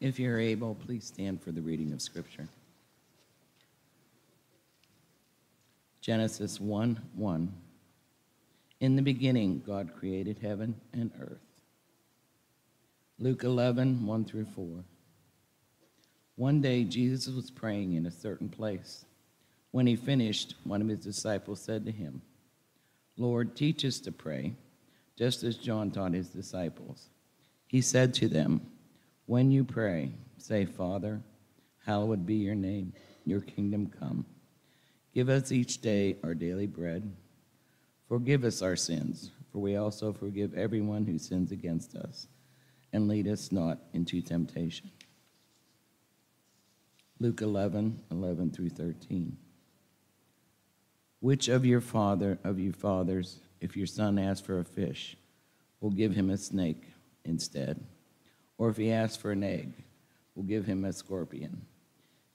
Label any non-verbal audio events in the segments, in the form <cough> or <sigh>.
If you're able, please stand for the reading of Scripture. Genesis 1 1. In the beginning, God created heaven and earth. Luke 11 1 through 4. One day, Jesus was praying in a certain place. When he finished, one of his disciples said to him, Lord, teach us to pray, just as John taught his disciples. He said to them, When you pray, say, Father, hallowed be your name, your kingdom come. Give us each day our daily bread. Forgive us our sins, for we also forgive everyone who sins against us. And lead us not into temptation. Luke 11, 11 through 13. Which of your father of your fathers, if your son asks for a fish, will give him a snake instead? Or if he asks for an egg, we'll give him a scorpion?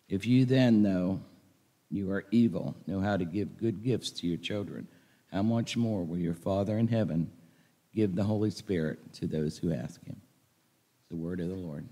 If you then know you are evil, know how to give good gifts to your children, how much more will your Father in heaven give the Holy Spirit to those who ask him? The word of the Lord.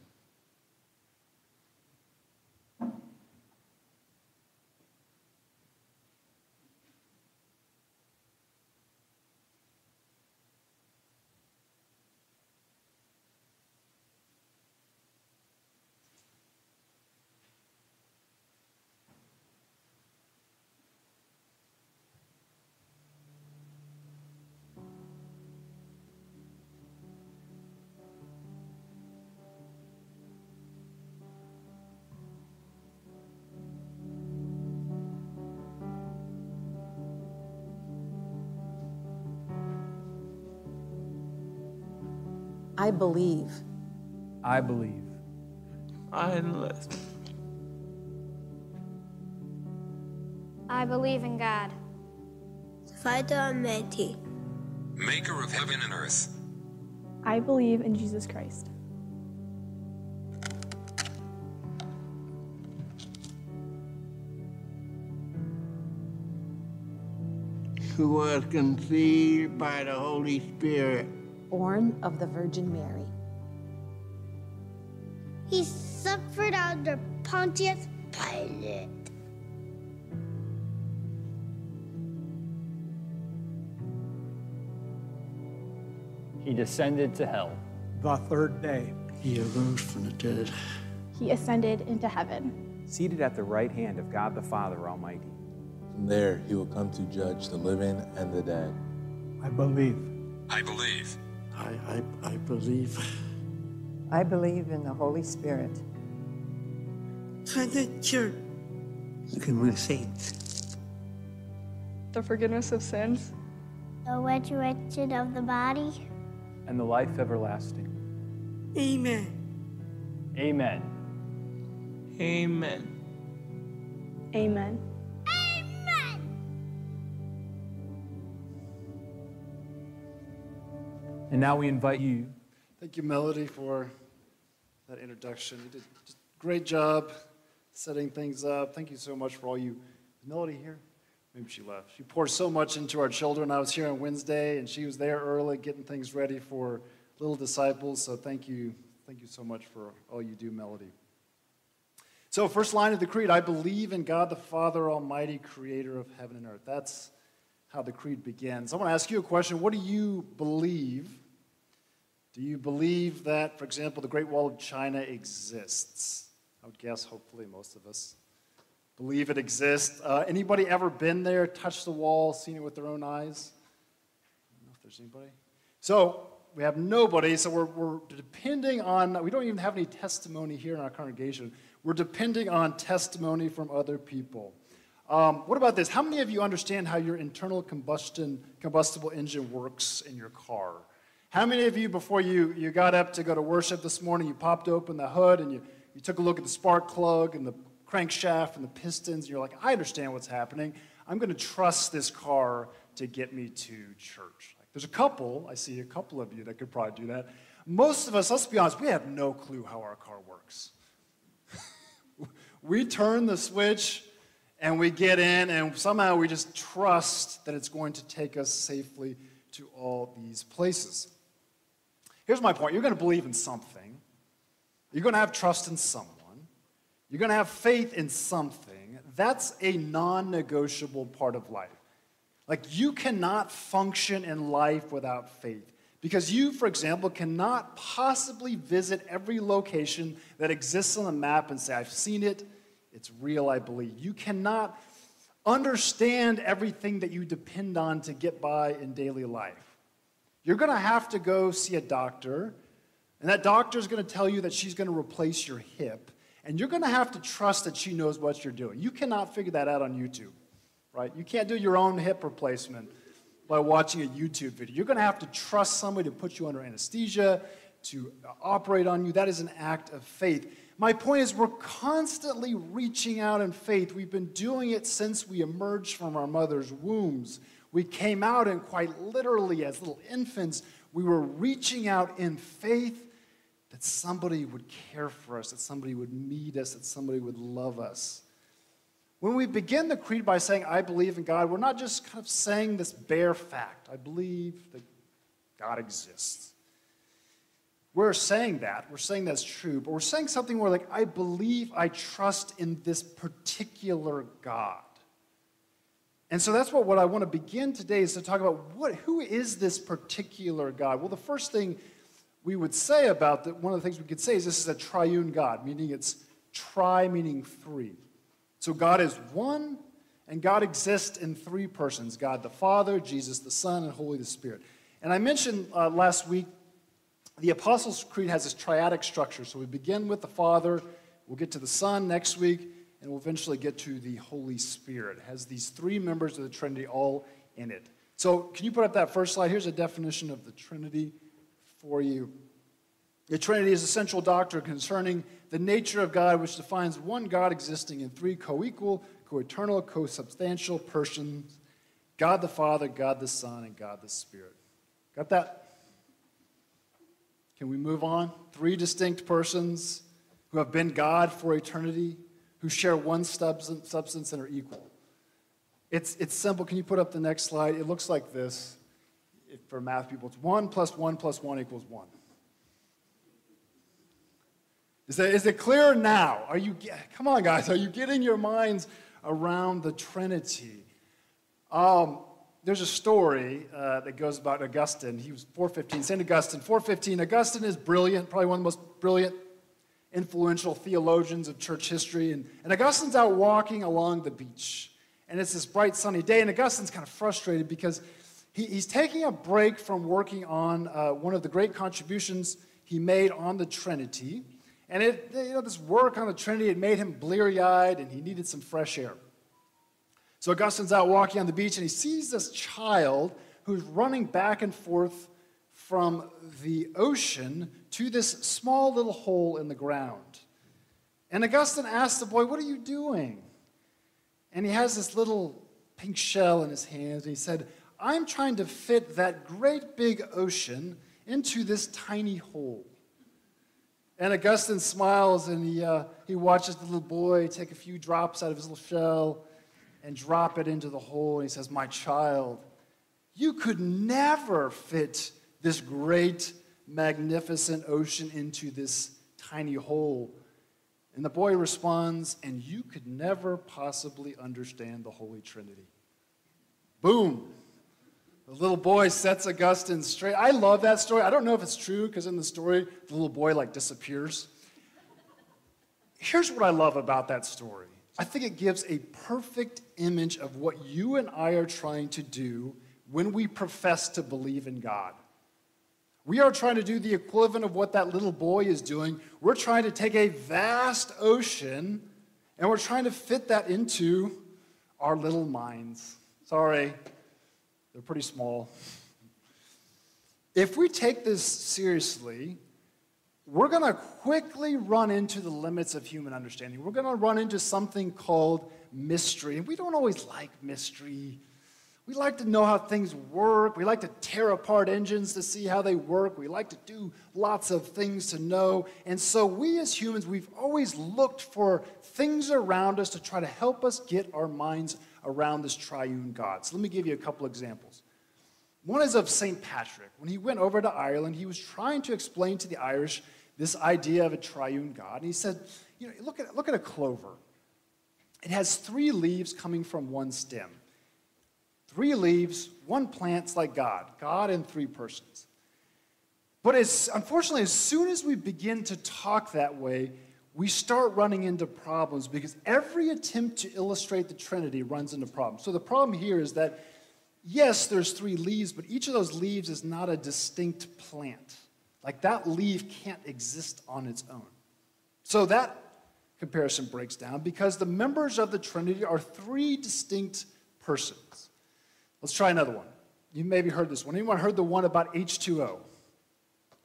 I believe. I believe. I enlist. I believe in God. Father Almighty. Maker of heaven and earth. I believe in Jesus Christ. Who was conceived by the Holy Spirit. Born of the Virgin Mary. He suffered under Pontius Pilate. He descended to hell. The third day, he arose from the dead. He ascended into heaven. Seated at the right hand of God the Father Almighty. From there, he will come to judge the living and the dead. I believe. I believe. I, I, I believe. I believe in the Holy Spirit. For the church. Look at my saints. The forgiveness of sins. The resurrection of the body. And the life everlasting. Amen. Amen. Amen. Amen. And now we invite you. Thank you, Melody, for that introduction. You did a great job setting things up. Thank you so much for all you. Is Melody here? Maybe she left. She poured so much into our children. I was here on Wednesday, and she was there early getting things ready for little disciples. So thank you. Thank you so much for all you do, Melody. So, first line of the creed I believe in God the Father Almighty, creator of heaven and earth. That's how the creed begins. I want to ask you a question. What do you believe? Do you believe that, for example, the Great Wall of China exists? I would guess, hopefully, most of us believe it exists. Uh, anybody ever been there, touched the wall, seen it with their own eyes? I don't know if there's anybody. So, we have nobody, so we're, we're depending on, we don't even have any testimony here in our congregation. We're depending on testimony from other people. Um, what about this? How many of you understand how your internal combustion combustible engine works in your car? How many of you, before you, you got up to go to worship this morning, you popped open the hood and you, you took a look at the spark plug and the crankshaft and the pistons, and you're like, I understand what's happening. I'm going to trust this car to get me to church. Like, there's a couple, I see a couple of you that could probably do that. Most of us, let's be honest, we have no clue how our car works. <laughs> we turn the switch and we get in, and somehow we just trust that it's going to take us safely to all these places. Here's my point you're going to believe in something. You're going to have trust in someone. You're going to have faith in something. That's a non negotiable part of life. Like, you cannot function in life without faith. Because you, for example, cannot possibly visit every location that exists on the map and say, I've seen it, it's real, I believe. You cannot understand everything that you depend on to get by in daily life. You're going to have to go see a doctor, and that doctor is going to tell you that she's going to replace your hip, and you're going to have to trust that she knows what you're doing. You cannot figure that out on YouTube, right? You can't do your own hip replacement by watching a YouTube video. You're going to have to trust somebody to put you under anesthesia, to operate on you. That is an act of faith. My point is, we're constantly reaching out in faith. We've been doing it since we emerged from our mother's wombs. We came out, and quite literally, as little infants, we were reaching out in faith that somebody would care for us, that somebody would meet us, that somebody would love us. When we begin the creed by saying, I believe in God, we're not just kind of saying this bare fact. I believe that God exists. We're saying that. We're saying that's true, but we're saying something more like, I believe, I trust in this particular God. And so that's what, what I want to begin today is to talk about what, who is this particular God? Well, the first thing we would say about that, one of the things we could say is this is a triune God, meaning it's tri, meaning three. So God is one, and God exists in three persons God the Father, Jesus the Son, and Holy the Spirit. And I mentioned uh, last week the Apostles' Creed has this triadic structure. So we begin with the Father, we'll get to the Son next week, and we'll eventually get to the Holy Spirit. It has these three members of the Trinity all in it. So, can you put up that first slide? Here's a definition of the Trinity for you. The Trinity is a central doctrine concerning the nature of God, which defines one God existing in three co equal, co eternal, co substantial persons God the Father, God the Son, and God the Spirit. Got that? Can we move on? Three distinct persons who have been God for eternity, who share one substance and are equal. It's, it's simple. Can you put up the next slide? It looks like this. For math people, it's 1 plus 1 plus 1 equals 1. Is, that, is it clear now? Are you, come on, guys, are you getting your minds around the Trinity? Um, there's a story uh, that goes about Augustine. He was 415, St. Augustine, 415. Augustine is brilliant, probably one of the most brilliant, influential theologians of church history. And, and Augustine's out walking along the beach. And it's this bright, sunny day. And Augustine's kind of frustrated because he, he's taking a break from working on uh, one of the great contributions he made on the Trinity. And it, you know, this work on the Trinity had made him bleary eyed and he needed some fresh air. So Augustine's out walking on the beach and he sees this child who's running back and forth from the ocean to this small little hole in the ground. And Augustine asks the boy, What are you doing? And he has this little pink shell in his hands. And he said, I'm trying to fit that great big ocean into this tiny hole. And Augustine smiles and he, uh, he watches the little boy take a few drops out of his little shell and drop it into the hole. And he says, My child, you could never fit this great, magnificent ocean into this tiny hole. And the boy responds, And you could never possibly understand the Holy Trinity. Boom. The little boy sets Augustine straight. I love that story. I don't know if it's true because in the story, the little boy like disappears. Here's what I love about that story I think it gives a perfect image of what you and I are trying to do when we profess to believe in God. We are trying to do the equivalent of what that little boy is doing. We're trying to take a vast ocean and we're trying to fit that into our little minds. Sorry, they're pretty small. If we take this seriously, we're going to quickly run into the limits of human understanding. We're going to run into something called mystery. And we don't always like mystery. We like to know how things work. We like to tear apart engines to see how they work. We like to do lots of things to know. And so, we as humans, we've always looked for things around us to try to help us get our minds around this triune God. So, let me give you a couple examples. One is of St. Patrick. When he went over to Ireland, he was trying to explain to the Irish this idea of a triune God. And he said, you know, look at, look at a clover. It has three leaves coming from one stem. Three leaves, one plant's like God, God in three persons. But as, unfortunately, as soon as we begin to talk that way, we start running into problems because every attempt to illustrate the Trinity runs into problems. So the problem here is that, yes, there's three leaves, but each of those leaves is not a distinct plant. Like that leaf can't exist on its own. So that comparison breaks down because the members of the Trinity are three distinct persons. Let's try another one. You maybe heard this one. Anyone heard the one about H2O?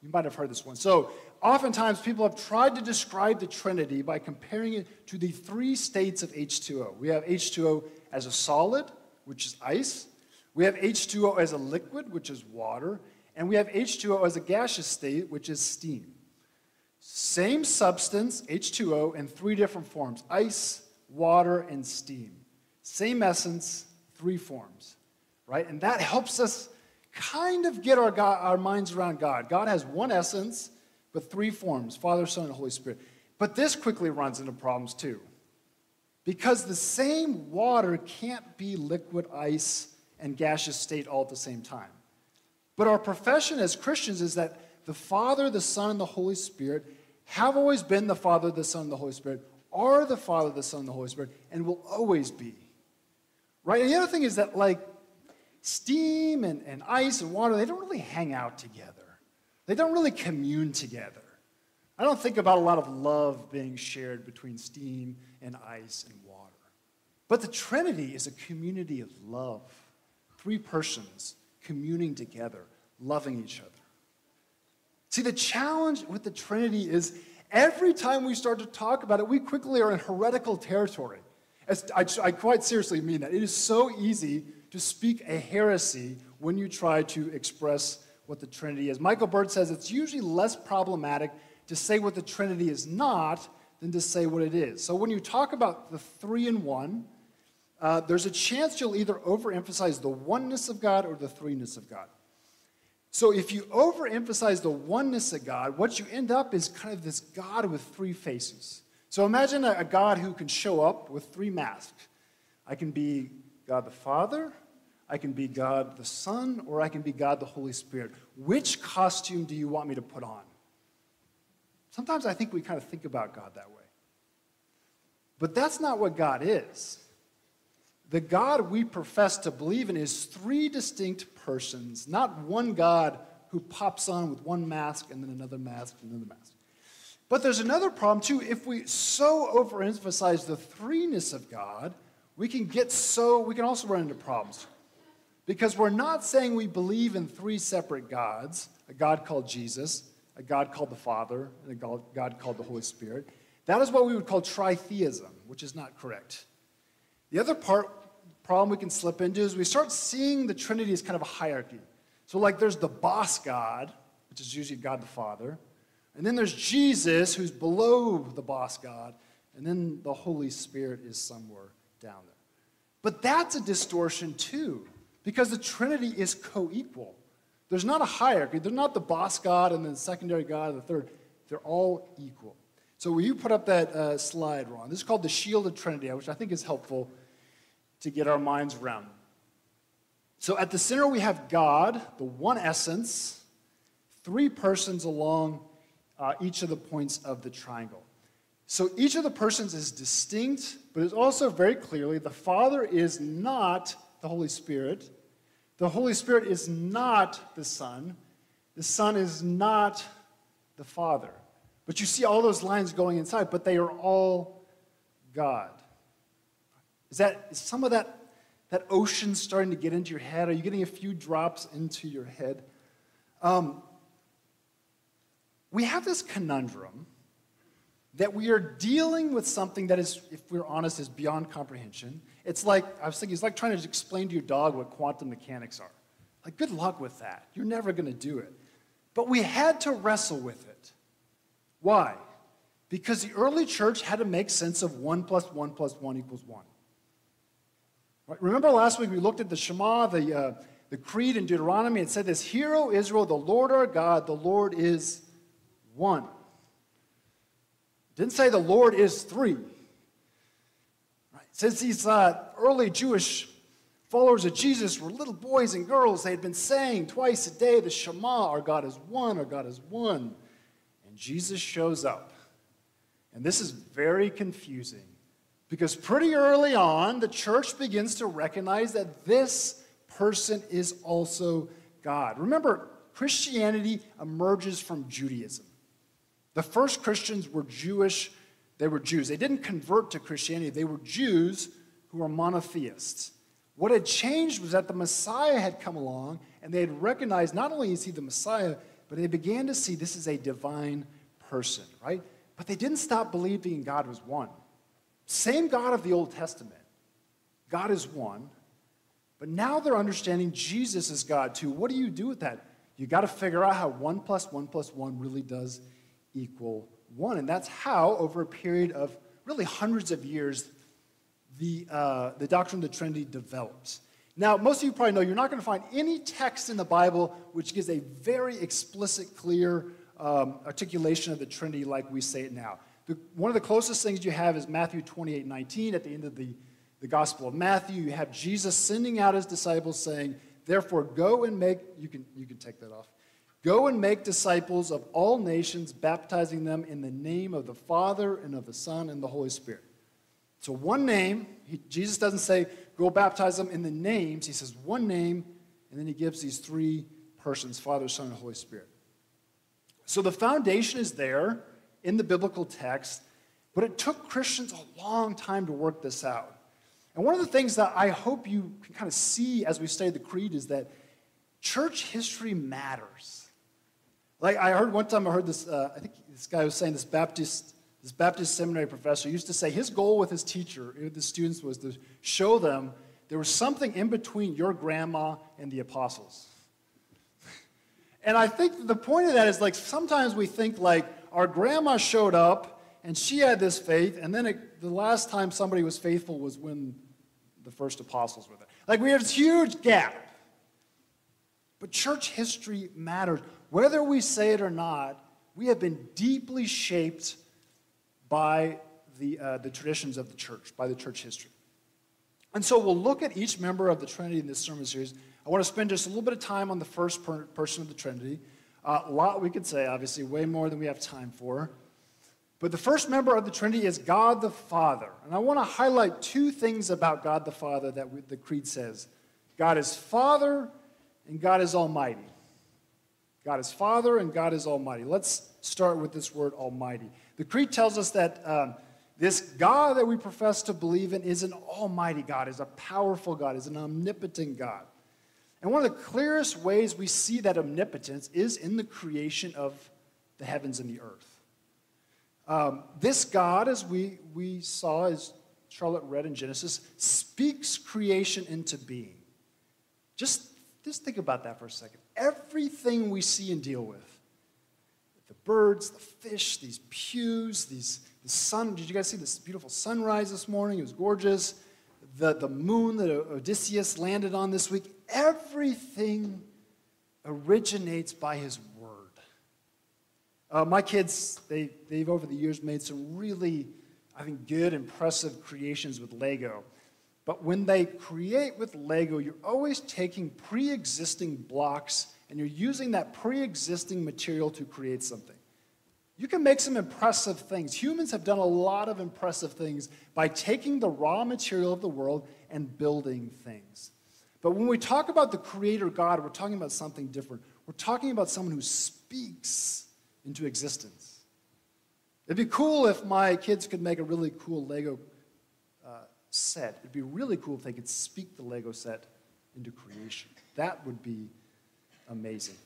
You might have heard this one. So, oftentimes people have tried to describe the Trinity by comparing it to the three states of H2O. We have H2O as a solid, which is ice. We have H2O as a liquid, which is water. And we have H2O as a gaseous state, which is steam. Same substance, H2O, in three different forms ice, water, and steam. Same essence, three forms, right? And that helps us kind of get our, God, our minds around God. God has one essence, but three forms Father, Son, and Holy Spirit. But this quickly runs into problems too. Because the same water can't be liquid, ice, and gaseous state all at the same time. But our profession as Christians is that the Father, the Son, and the Holy Spirit have always been the Father, the Son, and the Holy Spirit, are the Father, the Son, and the Holy Spirit, and will always be. Right? And the other thing is that, like, steam and, and ice and water, they don't really hang out together. They don't really commune together. I don't think about a lot of love being shared between steam and ice and water. But the Trinity is a community of love. Three persons communing together, loving each other. See, the challenge with the Trinity is every time we start to talk about it, we quickly are in heretical territory. I, I quite seriously mean that. It is so easy to speak a heresy when you try to express what the Trinity is. Michael Bird says it's usually less problematic to say what the Trinity is not than to say what it is. So when you talk about the three in one, uh, there's a chance you'll either overemphasize the oneness of God or the threeness of God. So if you overemphasize the oneness of God, what you end up is kind of this God with three faces. So imagine a, a God who can show up with three masks. I can be God the Father, I can be God the Son, or I can be God the Holy Spirit. Which costume do you want me to put on? Sometimes I think we kind of think about God that way. But that's not what God is. The God we profess to believe in is three distinct persons, not one God who pops on with one mask and then another mask and another mask. But there's another problem too. If we so overemphasize the threeness of God, we can get so, we can also run into problems. Because we're not saying we believe in three separate gods a God called Jesus, a God called the Father, and a God called the Holy Spirit. That is what we would call tritheism, which is not correct. The other part, problem we can slip into is we start seeing the Trinity as kind of a hierarchy. So, like, there's the boss God, which is usually God the Father, and then there's Jesus, who's below the boss God, and then the Holy Spirit is somewhere down there. But that's a distortion too, because the Trinity is co equal. There's not a hierarchy. They're not the boss God and then the secondary God and the third. They're all equal. So, will you put up that uh, slide, Ron? This is called the Shield of Trinity, which I think is helpful to get our minds around. So, at the center, we have God, the one essence, three persons along uh, each of the points of the triangle. So, each of the persons is distinct, but it's also very clearly the Father is not the Holy Spirit, the Holy Spirit is not the Son, the Son is not the Father. But you see all those lines going inside, but they are all God. Is that is some of that, that ocean starting to get into your head? Are you getting a few drops into your head? Um, we have this conundrum that we are dealing with something that is, if we're honest, is beyond comprehension. It's like, I was thinking, it's like trying to explain to your dog what quantum mechanics are. Like, good luck with that. You're never going to do it. But we had to wrestle with it. Why? Because the early church had to make sense of 1 plus 1 plus 1 equals 1. Right? Remember last week we looked at the Shema, the, uh, the Creed in Deuteronomy. It said this Hear, O Israel, the Lord our God, the Lord is one. Didn't say the Lord is three. Right? Since these uh, early Jewish followers of Jesus were little boys and girls, they had been saying twice a day the Shema, our God is one, our God is one. And Jesus shows up. And this is very confusing because pretty early on, the church begins to recognize that this person is also God. Remember, Christianity emerges from Judaism. The first Christians were Jewish, they were Jews. They didn't convert to Christianity, they were Jews who were monotheists. What had changed was that the Messiah had come along and they had recognized not only is he the Messiah, but they began to see this is a divine person, right? But they didn't stop believing God was one. Same God of the Old Testament. God is one. But now they're understanding Jesus is God too. What do you do with that? You got to figure out how one plus one plus one really does equal one. And that's how, over a period of really hundreds of years, the, uh, the doctrine of the Trinity develops. Now, most of you probably know you're not going to find any text in the Bible which gives a very explicit, clear um, articulation of the Trinity like we say it now. The, one of the closest things you have is Matthew 28 19. At the end of the, the Gospel of Matthew, you have Jesus sending out his disciples saying, Therefore, go and make, you can, you can take that off. Go and make disciples of all nations, baptizing them in the name of the Father and of the Son and the Holy Spirit. So, one name, he, Jesus doesn't say, go baptize them in the names. He says one name, and then he gives these three persons Father, Son, and Holy Spirit. So, the foundation is there in the biblical text, but it took Christians a long time to work this out. And one of the things that I hope you can kind of see as we study the creed is that church history matters. Like I heard one time, I heard this, uh, I think this guy was saying, this Baptist, this Baptist seminary professor used to say his goal with his teacher, with the students, was to show them there was something in between your grandma and the apostles. and I think the point of that is like sometimes we think like our grandma showed up and she had this faith, and then it, the last time somebody was faithful was when the first apostles were there. Like we have this huge gap. But church history matters. Whether we say it or not, we have been deeply shaped by the, uh, the traditions of the church, by the church history. And so we'll look at each member of the Trinity in this sermon series. I want to spend just a little bit of time on the first per- person of the Trinity. Uh, a lot we could say, obviously, way more than we have time for. But the first member of the Trinity is God the Father. And I want to highlight two things about God the Father that we, the Creed says God is Father and God is Almighty. God is Father and God is Almighty. Let's start with this word Almighty. The Creed tells us that um, this God that we profess to believe in is an Almighty God, is a powerful God, is an omnipotent God. And one of the clearest ways we see that omnipotence is in the creation of the heavens and the earth. Um, this God, as we, we saw, as Charlotte read in Genesis, speaks creation into being. Just, just think about that for a second. Everything we see and deal with the birds, the fish, these pews, these, the sun. Did you guys see this beautiful sunrise this morning? It was gorgeous. The, the moon that Odysseus landed on this week. Everything originates by his word. Uh, my kids, they, they've over the years made some really, I think, good, impressive creations with Lego. But when they create with Lego, you're always taking pre existing blocks and you're using that pre existing material to create something. You can make some impressive things. Humans have done a lot of impressive things by taking the raw material of the world and building things. But when we talk about the Creator God, we're talking about something different. We're talking about someone who speaks into existence. It'd be cool if my kids could make a really cool Lego set. It'd be really cool if they could speak the Lego set into creation. That would be amazing.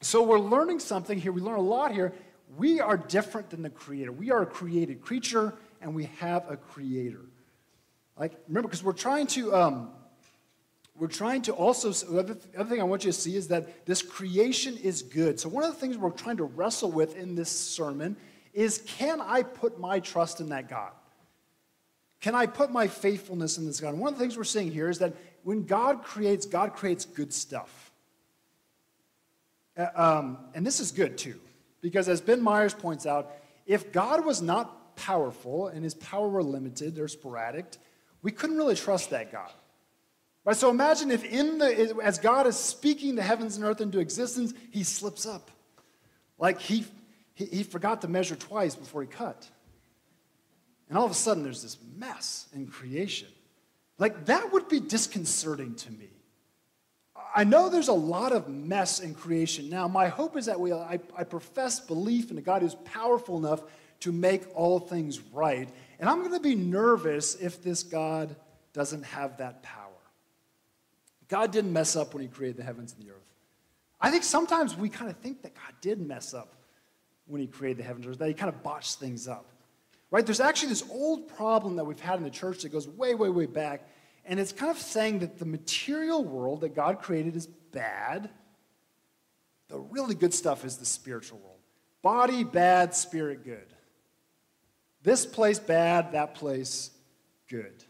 So we're learning something here. We learn a lot here. We are different than the creator. We are a created creature, and we have a creator. Like remember, because we're trying to. Um, we're trying to also, the other, other thing I want you to see is that this creation is good. So, one of the things we're trying to wrestle with in this sermon is can I put my trust in that God? Can I put my faithfulness in this God? And one of the things we're seeing here is that when God creates, God creates good stuff. Uh, um, and this is good too, because as Ben Myers points out, if God was not powerful and his power were limited or sporadic, we couldn't really trust that God. Right? So imagine if in the as God is speaking the heavens and earth into existence, he slips up. Like he, he, he forgot to measure twice before he cut. And all of a sudden there's this mess in creation. Like that would be disconcerting to me. I know there's a lot of mess in creation now. My hope is that we, I, I profess belief in a God who's powerful enough to make all things right. And I'm going to be nervous if this God doesn't have that power. God didn't mess up when he created the heavens and the earth. I think sometimes we kind of think that God did mess up when he created the heavens and earth, that he kind of botched things up. Right? There's actually this old problem that we've had in the church that goes way, way, way back. And it's kind of saying that the material world that God created is bad. The really good stuff is the spiritual world. Body bad, spirit good. This place bad, that place good.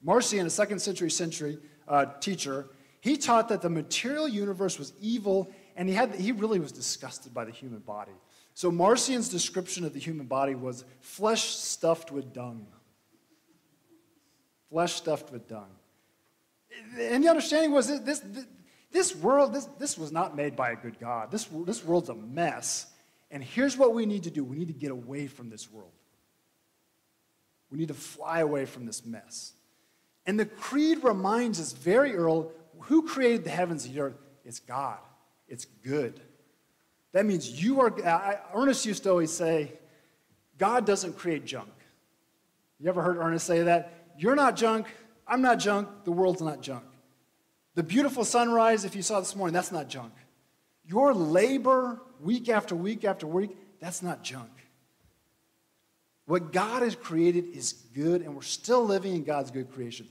Marcion, a second century century uh, teacher, he taught that the material universe was evil, and he, had, he really was disgusted by the human body. So Marcion's description of the human body was flesh stuffed with dung. Flesh stuffed with dung. And the understanding was that this, this, world, this, this was not made by a good God. This, this world's a mess. And here's what we need to do we need to get away from this world. We need to fly away from this mess. And the creed reminds us very early who created the heavens and the earth? It's God. It's good. That means you are, I, Ernest used to always say, God doesn't create junk. You ever heard Ernest say that? You're not junk. I'm not junk. The world's not junk. The beautiful sunrise, if you saw this morning, that's not junk. Your labor, week after week after week, that's not junk. What God has created is good, and we're still living in God's good creation.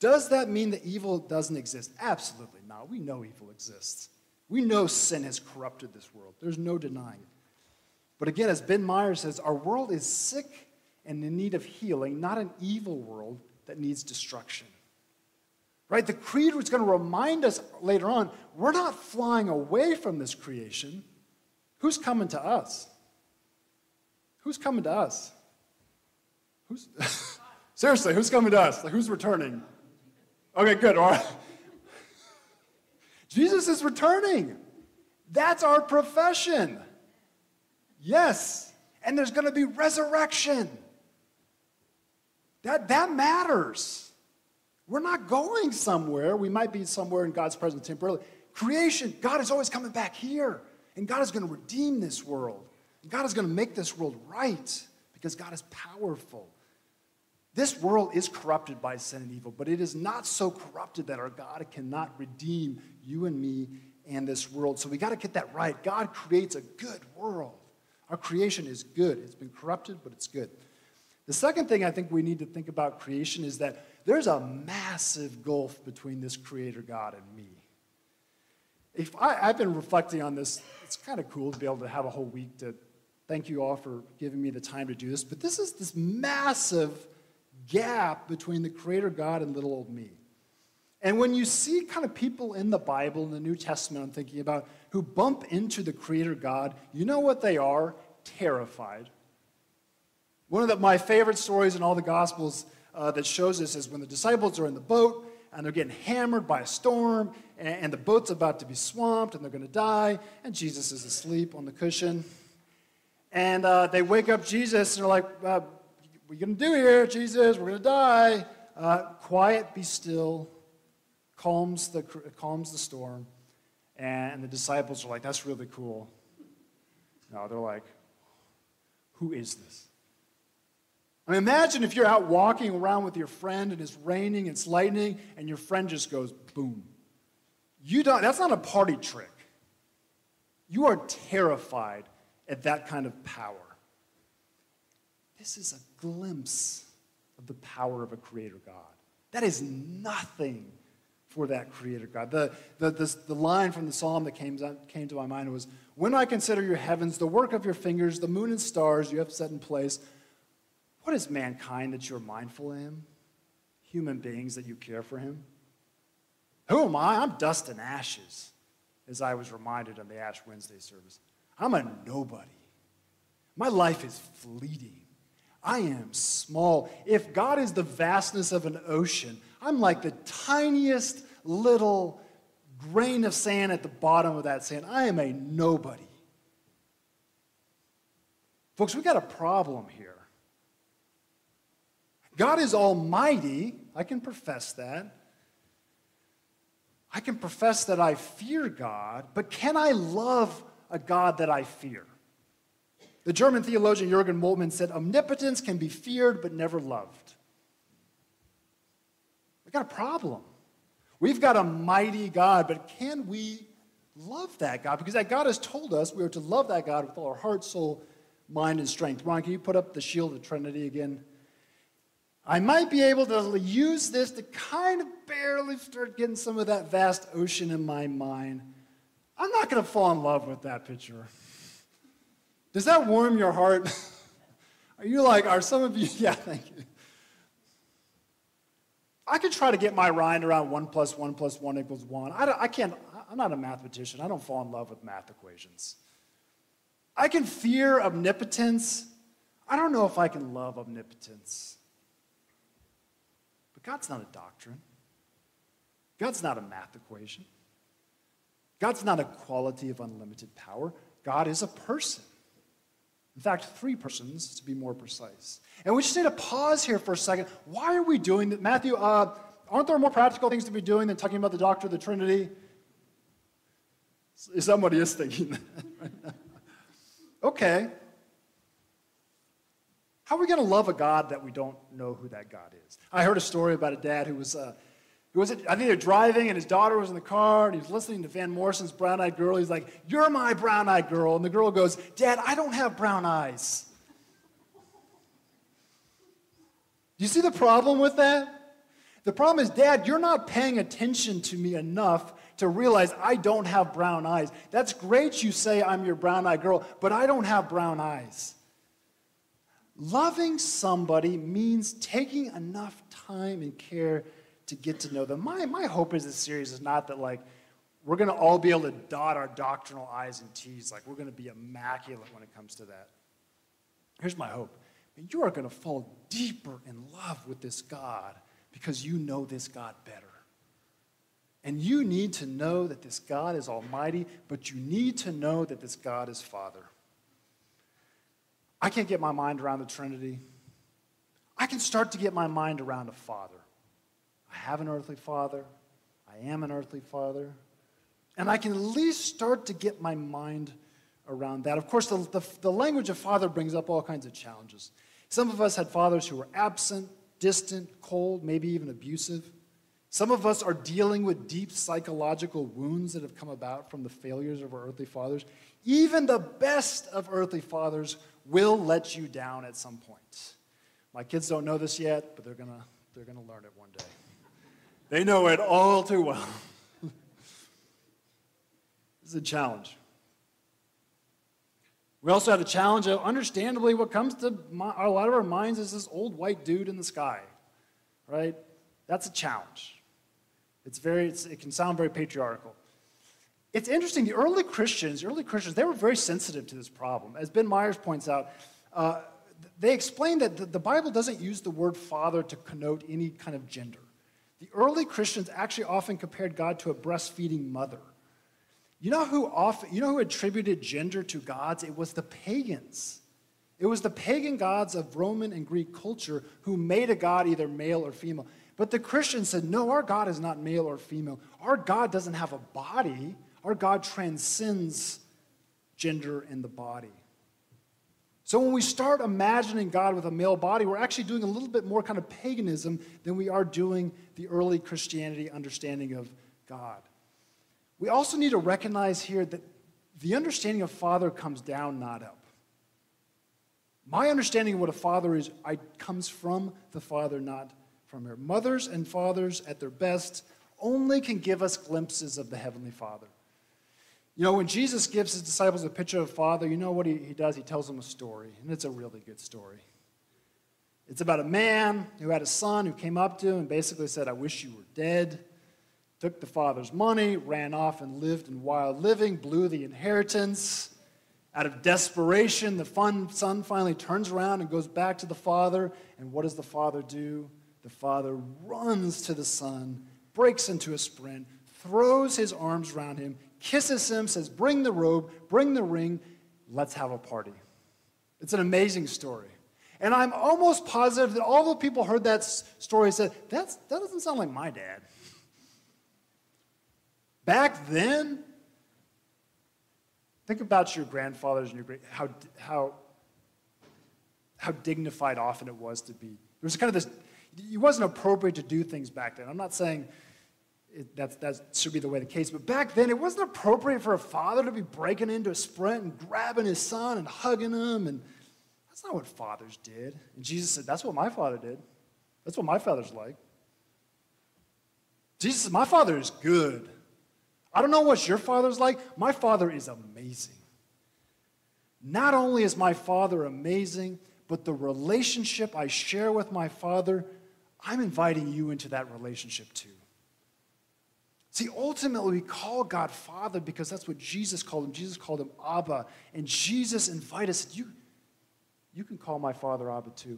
Does that mean that evil doesn't exist? Absolutely not. We know evil exists. We know sin has corrupted this world. There's no denying it. But again, as Ben Myers says, our world is sick and in need of healing, not an evil world that needs destruction. Right? The creed was going to remind us later on we're not flying away from this creation. Who's coming to us? Who's coming to us? Who's <laughs> seriously, who's coming to us? Like who's returning? Okay, good. All right. Jesus is returning. That's our profession. Yes. And there's going to be resurrection. That, that matters. We're not going somewhere. We might be somewhere in God's presence temporarily. Creation, God is always coming back here. And God is going to redeem this world. And God is going to make this world right because God is powerful. This world is corrupted by sin and evil, but it is not so corrupted that our God cannot redeem you and me and this world. So we got to get that right. God creates a good world. Our creation is good. It's been corrupted, but it's good. The second thing I think we need to think about creation is that there's a massive gulf between this creator God and me. If I, I've been reflecting on this, it's kind of cool to be able to have a whole week to thank you all for giving me the time to do this, but this is this massive gap between the creator God and little old me. And when you see kind of people in the Bible, in the New Testament, I'm thinking about, who bump into the creator God, you know what they are? Terrified. One of the, my favorite stories in all the Gospels uh, that shows this is when the disciples are in the boat and they're getting hammered by a storm and, and the boat's about to be swamped and they're going to die, and Jesus is asleep on the cushion. And uh, they wake up Jesus and they're like, uh, what are you going to do here, Jesus? We're going to die. Uh, quiet, be still, calms the, calms the storm. And the disciples are like, that's really cool. No, they're like, who is this? I mean, imagine if you're out walking around with your friend and it's raining, it's lightning, and your friend just goes boom. You don't, that's not a party trick. You are terrified at that kind of power. This is a glimpse of the power of a creator God. That is nothing for that creator God. The, the, the, the line from the psalm that came, came to my mind was When I consider your heavens, the work of your fingers, the moon and stars you have set in place, what is mankind that you're mindful of him? Human beings that you care for him? Who am I? I'm dust and ashes, as I was reminded on the Ash Wednesday service. I'm a nobody. My life is fleeting. I am small. If God is the vastness of an ocean, I'm like the tiniest little grain of sand at the bottom of that sand. I am a nobody. Folks, we got a problem here. God is almighty. I can profess that. I can profess that I fear God, but can I love a God that I fear? The German theologian Jürgen Moltmann said, Omnipotence can be feared but never loved. We've got a problem. We've got a mighty God, but can we love that God? Because that God has told us we are to love that God with all our heart, soul, mind, and strength. Ron, can you put up the shield of Trinity again? I might be able to use this to kind of barely start getting some of that vast ocean in my mind. I'm not going to fall in love with that picture. Does that warm your heart? <laughs> Are you like, are some of you? <laughs> Yeah, thank you. I could try to get my mind around 1 plus 1 plus 1 equals 1. I, I can't, I'm not a mathematician. I don't fall in love with math equations. I can fear omnipotence. I don't know if I can love omnipotence. But God's not a doctrine. God's not a math equation. God's not a quality of unlimited power. God is a person. In fact, three persons to be more precise. And we just need to pause here for a second. Why are we doing that? Matthew, uh, aren't there more practical things to be doing than talking about the doctrine of the Trinity? Somebody is thinking that. <laughs> okay. How are we going to love a God that we don't know who that God is? I heard a story about a dad who was, uh, who was I think they were driving and his daughter was in the car and he was listening to Van Morrison's Brown Eyed Girl. He's like, You're my brown eyed girl. And the girl goes, Dad, I don't have brown eyes. Do you see the problem with that? The problem is, Dad, you're not paying attention to me enough to realize I don't have brown eyes. That's great you say I'm your brown eyed girl, but I don't have brown eyes. Loving somebody means taking enough time and care to get to know them. My, my hope is this series is not that, like, we're going to all be able to dot our doctrinal I's and T's. Like, we're going to be immaculate when it comes to that. Here's my hope you are going to fall deeper in love with this God because you know this God better. And you need to know that this God is almighty, but you need to know that this God is Father. I can't get my mind around the Trinity. I can start to get my mind around a Father. I have an earthly Father. I am an earthly Father. And I can at least start to get my mind around that. Of course, the, the, the, language of father brings up all kinds of challenges. Some of us had fathers who were absent, distant, cold, maybe even abusive. Some of us are dealing with deep psychological wounds that have come about from the failures of our earthly fathers. Even the best of earthly fathers will let you down at some point. My kids don't know this yet, but they're going to they're going to learn it one day. They know it all too well. <laughs> this is a challenge. We also have the challenge of, understandably, what comes to my, a lot of our minds is this old white dude in the sky, right? That's a challenge. It's very, it's, it can sound very patriarchal. It's interesting, the early Christians, the early Christians, they were very sensitive to this problem. As Ben Myers points out, uh, they explain that the, the Bible doesn't use the word father to connote any kind of gender. The early Christians actually often compared God to a breastfeeding mother. You know who often, you know who attributed gender to gods? It was the pagans. It was the pagan gods of Roman and Greek culture who made a god either male or female. But the Christians said, no, our God is not male or female. Our God doesn't have a body. Our God transcends gender and the body. So when we start imagining God with a male body, we're actually doing a little bit more kind of paganism than we are doing the early Christianity understanding of God. We also need to recognize here that the understanding of father comes down, not up. My understanding of what a father is I, comes from the father, not from her. Mothers and fathers, at their best, only can give us glimpses of the Heavenly Father. You know, when Jesus gives his disciples a picture of a Father, you know what he, he does? He tells them a story, and it's a really good story. It's about a man who had a son who came up to him and basically said, I wish you were dead took the father's money, ran off and lived in wild living, blew the inheritance, Out of desperation, the fun son finally turns around and goes back to the father. And what does the father do? The father runs to the son, breaks into a sprint, throws his arms around him, kisses him, says, Bring the robe, bring the ring, let's have a party. It's an amazing story. And I'm almost positive that all the people heard that story said, That's, That doesn't sound like my dad. Back then, think about your grandfathers and your great, how, how, how dignified often it was to be. There was kind of this, it wasn't appropriate to do things back then. I'm not saying it, that's, that should be the way the case, but back then it wasn't appropriate for a father to be breaking into a sprint and grabbing his son and hugging him. And that's not what fathers did. And Jesus said, That's what my father did. That's what my father's like. Jesus said, My father is good. I don't know what your father's like. My father is amazing. Not only is my father amazing, but the relationship I share with my father, I'm inviting you into that relationship too. See, ultimately, we call God Father because that's what Jesus called him. Jesus called him Abba. And Jesus invited us, you, you can call my Father Abba too.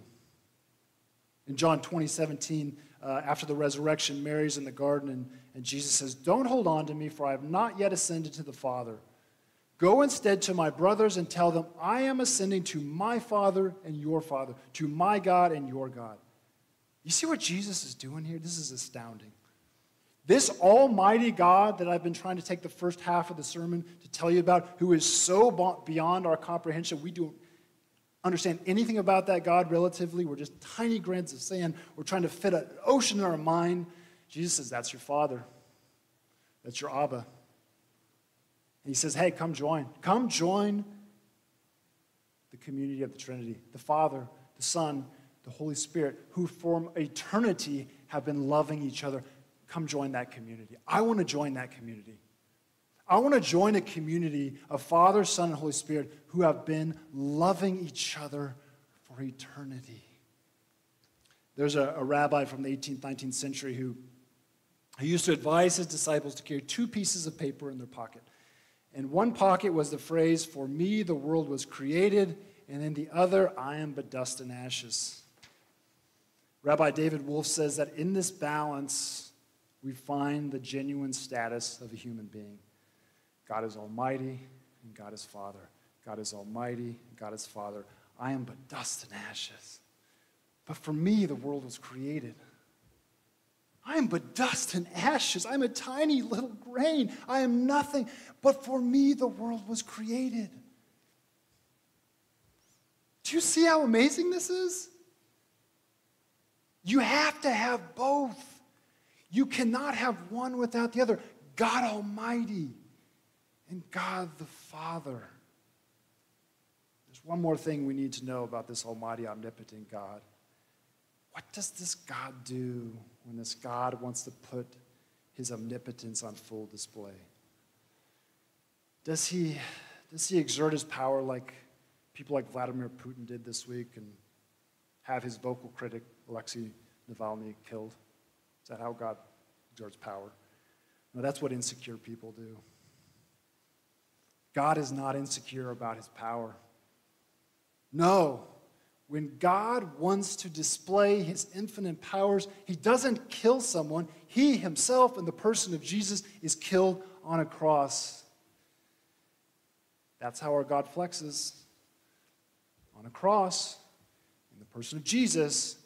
In John 20, 17, uh, after the resurrection, Mary's in the garden, and, and Jesus says, Don't hold on to me, for I have not yet ascended to the Father. Go instead to my brothers and tell them, I am ascending to my Father and your Father, to my God and your God. You see what Jesus is doing here? This is astounding. This almighty God that I've been trying to take the first half of the sermon to tell you about, who is so beyond our comprehension, we don't understand anything about that God relatively. We're just tiny grains of sand. We're trying to fit an ocean in our mind. Jesus says, That's your Father. That's your Abba. And he says, Hey, come join. Come join the community of the Trinity the Father, the Son, the Holy Spirit, who from eternity have been loving each other. Come join that community. I want to join that community. I want to join a community of Father, Son, and Holy Spirit who have been loving each other for eternity. There's a, a rabbi from the 18th, 19th century who, who used to advise his disciples to carry two pieces of paper in their pocket. In one pocket was the phrase, For me the world was created, and in the other, I am but dust and ashes. Rabbi David Wolf says that in this balance, we find the genuine status of a human being. God is Almighty and God is Father. God is Almighty and God is Father. I am but dust and ashes. But for me, the world was created. I am but dust and ashes. I'm a tiny little grain. I am nothing. But for me, the world was created. Do you see how amazing this is? You have to have both. You cannot have one without the other. God Almighty and God the Father. There's one more thing we need to know about this almighty, omnipotent God. What does this God do when this God wants to put his omnipotence on full display? Does he, does he exert his power like people like Vladimir Putin did this week and have his vocal critic, Alexei Navalny, killed? Is that how God exerts power? No, that's what insecure people do. God is not insecure about his power. No, when God wants to display his infinite powers, he doesn't kill someone. He himself, in the person of Jesus, is killed on a cross. That's how our God flexes on a cross, in the person of Jesus,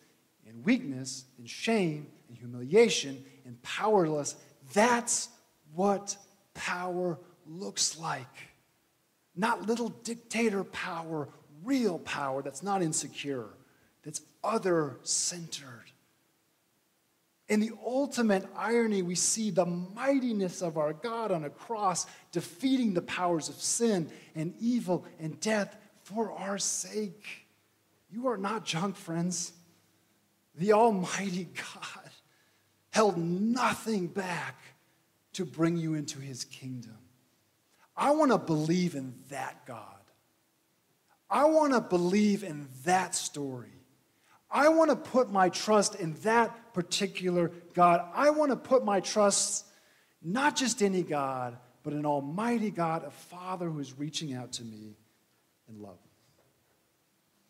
in weakness, in shame, in humiliation, and powerless. That's what power looks like. Not little dictator power, real power that's not insecure, that's other centered. In the ultimate irony, we see the mightiness of our God on a cross defeating the powers of sin and evil and death for our sake. You are not junk, friends. The Almighty <laughs> God held nothing back to bring you into his kingdom. I want to believe in that God. I want to believe in that story. I want to put my trust in that particular God. I want to put my trust not just any God, but an almighty God, a Father who is reaching out to me in love.